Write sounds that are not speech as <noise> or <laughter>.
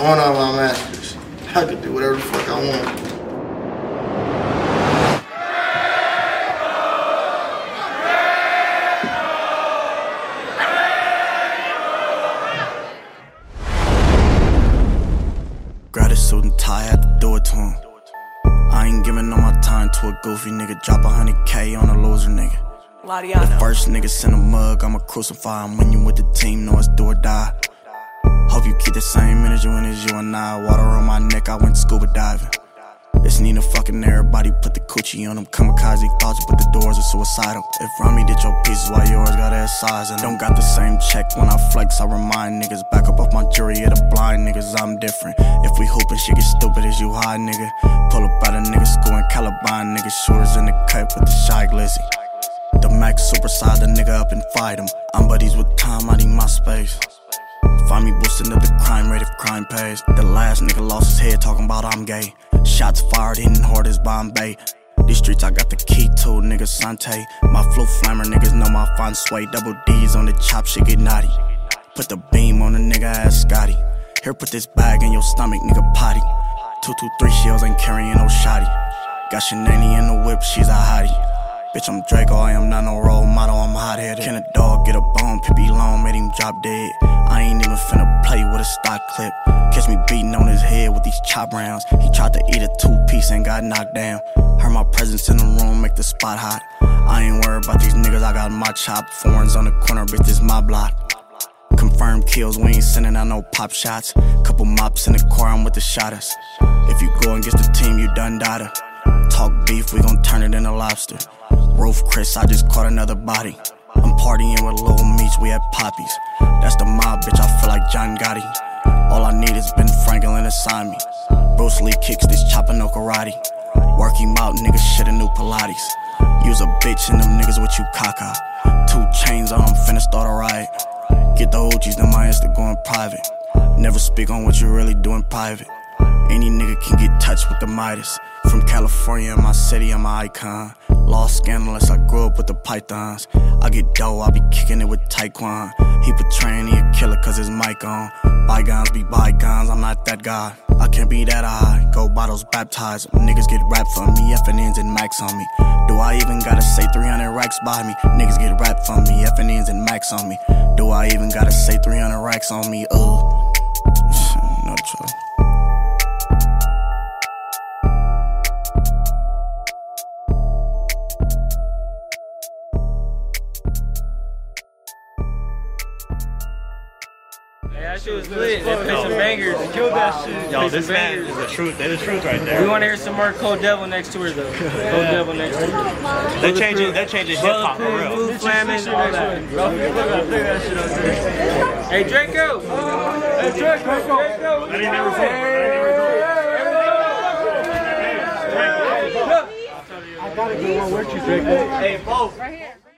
going on my masters. I could do whatever the fuck I want. Grab a suit and tie, had to do it to him. I ain't giving all my time to a goofy nigga. Drop a hundred K on a loser nigga. The first nigga send a mug, I'ma crucify him. When you with the team, know it's do or die. Hope you keep the same energy when it's you and I. Water on my neck, I went scuba diving. It's Nina fucking everybody, put the coochie on them. Kamikaze thoughts, but the doors are suicidal. If Rami did your pieces, why yours got ass size? And don't got the same check when I flex. I remind niggas back up off my jury of the blind niggas. I'm different. If we hoopin', shit get stupid as you high, nigga. Pull up out a nigga school in Caliban, nigga. Shooters in the cut with the shy glizzy. The Max superside the nigga up and fight him. I'm buddies with Tom, I need my space. Find me boosting up the crime rate if crime pays. The last nigga lost his head talking about I'm gay. Shots fired in hard as Bombay. These streets I got the key to, nigga Sante. My flow flammer, niggas know my fine sway. Double D's on the chop, shit get naughty. Put the beam on the nigga ass Scotty. Here, put this bag in your stomach, nigga potty. Two, two, three shells ain't carrying no shotty. Got Shanani in the whip, she's a hottie. Bitch, I'm Drakeo, I am not no role model, I'm hot headed. Can a dog get a bone? Pippi long made him drop dead. I ain't even finna play with a stock clip. Catch me beating on his head with these chop rounds. He tried to eat a two piece and got knocked down. Heard my presence in the room make the spot hot. I ain't worried about these niggas, I got my chop. Foreigns on the corner, bitch, this my block. Confirmed kills, we ain't sending out no pop shots. Couple mops in the car, I'm with the shotters. If you go against the team, you done data. Talk beef, we gon' turn it into lobster. Roof Chris, I just caught another body. I'm partying with Lil Meech, we had Poppies. That's the mob, bitch, I feel like John Gotti. All I need is Ben Franklin assign me. Bruce Lee kicks this chopper, no karate. Work him out, niggas shit a new Pilates. Use a bitch and them niggas with you caca. Two chains on, finna start a riot. Get the OGs, then my Insta going private. Never speak on what you really do in private. Any nigga can get touched with the Midas. From California, my city, I'm an icon. Lost scandalous, I grew up with the pythons. I get dough, I be kicking it with Taekwon. He portraying he a killer cause his mic on. Bygones be bygones, I'm not that guy. I can't be that high. Go bottles baptized. Niggas get rap from me, FNNs and Max on me. Do I even gotta say 300 racks by me? Niggas get rap from me, FNNs and Max on me. Do I even gotta say 300 racks on me? Uh, <sighs> no trouble. Yeah, that shit was lit. They played some bangers. They killed that shit. Yo, this man bangers. is the truth. They're the truth right there. We want to hear some more Cold Devil next to her though. Cold Devil next to her. They're changing. They're changing hip hop for real. Food slamming, all that. Hey Drakeo! Hey Drakeo! Drakeo! I didn't never say. I gotta get one with you, Drakeo. Hey, both. Right here.